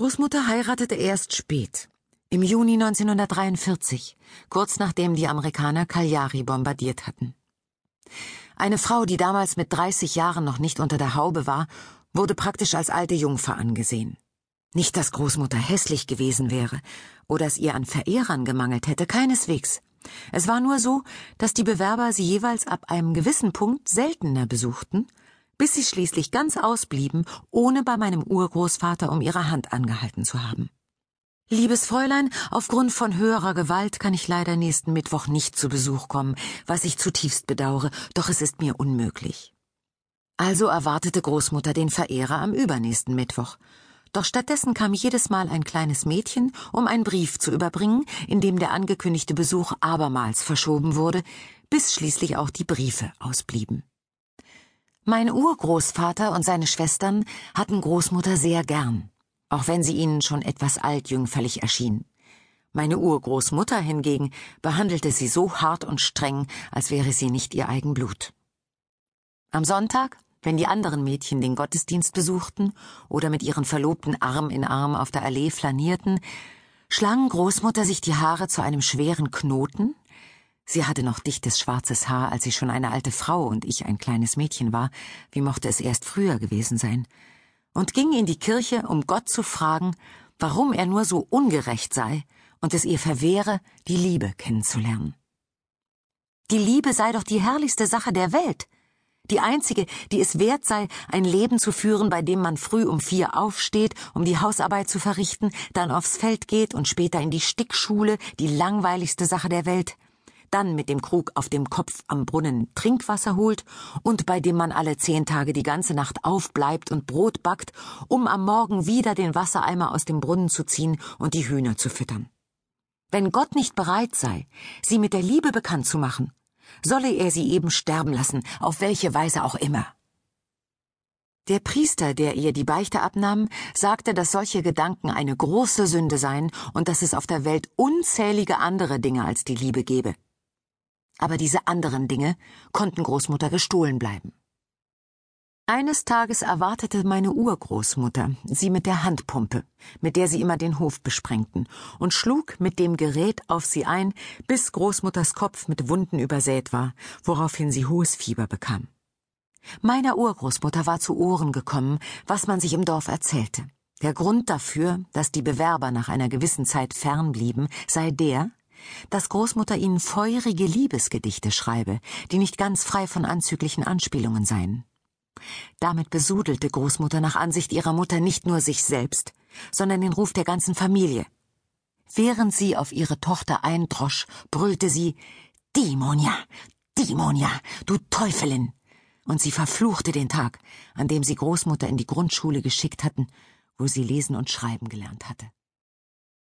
Großmutter heiratete erst spät, im Juni 1943, kurz nachdem die Amerikaner Cagliari bombardiert hatten. Eine Frau, die damals mit 30 Jahren noch nicht unter der Haube war, wurde praktisch als alte Jungfer angesehen. Nicht, dass Großmutter hässlich gewesen wäre oder es ihr an Verehrern gemangelt hätte, keineswegs. Es war nur so, dass die Bewerber sie jeweils ab einem gewissen Punkt seltener besuchten, bis sie schließlich ganz ausblieben, ohne bei meinem Urgroßvater um ihre Hand angehalten zu haben. Liebes Fräulein, aufgrund von höherer Gewalt kann ich leider nächsten Mittwoch nicht zu Besuch kommen, was ich zutiefst bedauere, doch es ist mir unmöglich. Also erwartete Großmutter den Verehrer am übernächsten Mittwoch. Doch stattdessen kam jedes Mal ein kleines Mädchen, um einen Brief zu überbringen, in dem der angekündigte Besuch abermals verschoben wurde, bis schließlich auch die Briefe ausblieben. Mein Urgroßvater und seine Schwestern hatten Großmutter sehr gern auch wenn sie ihnen schon etwas altjüngferlich erschien. Meine Urgroßmutter hingegen behandelte sie so hart und streng, als wäre sie nicht ihr eigen Blut. Am Sonntag, wenn die anderen Mädchen den Gottesdienst besuchten oder mit ihren Verlobten Arm in Arm auf der Allee flanierten, schlang Großmutter sich die Haare zu einem schweren Knoten, Sie hatte noch dichtes schwarzes Haar, als sie schon eine alte Frau und ich ein kleines Mädchen war, wie mochte es erst früher gewesen sein, und ging in die Kirche, um Gott zu fragen, warum er nur so ungerecht sei und es ihr verwehre, die Liebe kennenzulernen. Die Liebe sei doch die herrlichste Sache der Welt, die einzige, die es wert sei, ein Leben zu führen, bei dem man früh um vier aufsteht, um die Hausarbeit zu verrichten, dann aufs Feld geht und später in die Stickschule, die langweiligste Sache der Welt, dann mit dem Krug auf dem Kopf am Brunnen Trinkwasser holt und bei dem man alle zehn Tage die ganze Nacht aufbleibt und Brot backt, um am Morgen wieder den Wassereimer aus dem Brunnen zu ziehen und die Hühner zu füttern. Wenn Gott nicht bereit sei, sie mit der Liebe bekannt zu machen, solle er sie eben sterben lassen, auf welche Weise auch immer. Der Priester, der ihr die Beichte abnahm, sagte, dass solche Gedanken eine große Sünde seien und dass es auf der Welt unzählige andere Dinge als die Liebe gebe aber diese anderen Dinge konnten Großmutter gestohlen bleiben. Eines Tages erwartete meine Urgroßmutter sie mit der Handpumpe, mit der sie immer den Hof besprengten, und schlug mit dem Gerät auf sie ein, bis Großmutters Kopf mit Wunden übersät war, woraufhin sie hohes Fieber bekam. Meiner Urgroßmutter war zu Ohren gekommen, was man sich im Dorf erzählte. Der Grund dafür, dass die Bewerber nach einer gewissen Zeit fernblieben, sei der, dass Großmutter ihnen feurige Liebesgedichte schreibe, die nicht ganz frei von anzüglichen Anspielungen seien. Damit besudelte Großmutter nach Ansicht ihrer Mutter nicht nur sich selbst, sondern den Ruf der ganzen Familie. Während sie auf ihre Tochter eindrosch, brüllte sie Dimonia, Dimonia, du Teufelin! Und sie verfluchte den Tag, an dem sie Großmutter in die Grundschule geschickt hatten, wo sie lesen und schreiben gelernt hatte.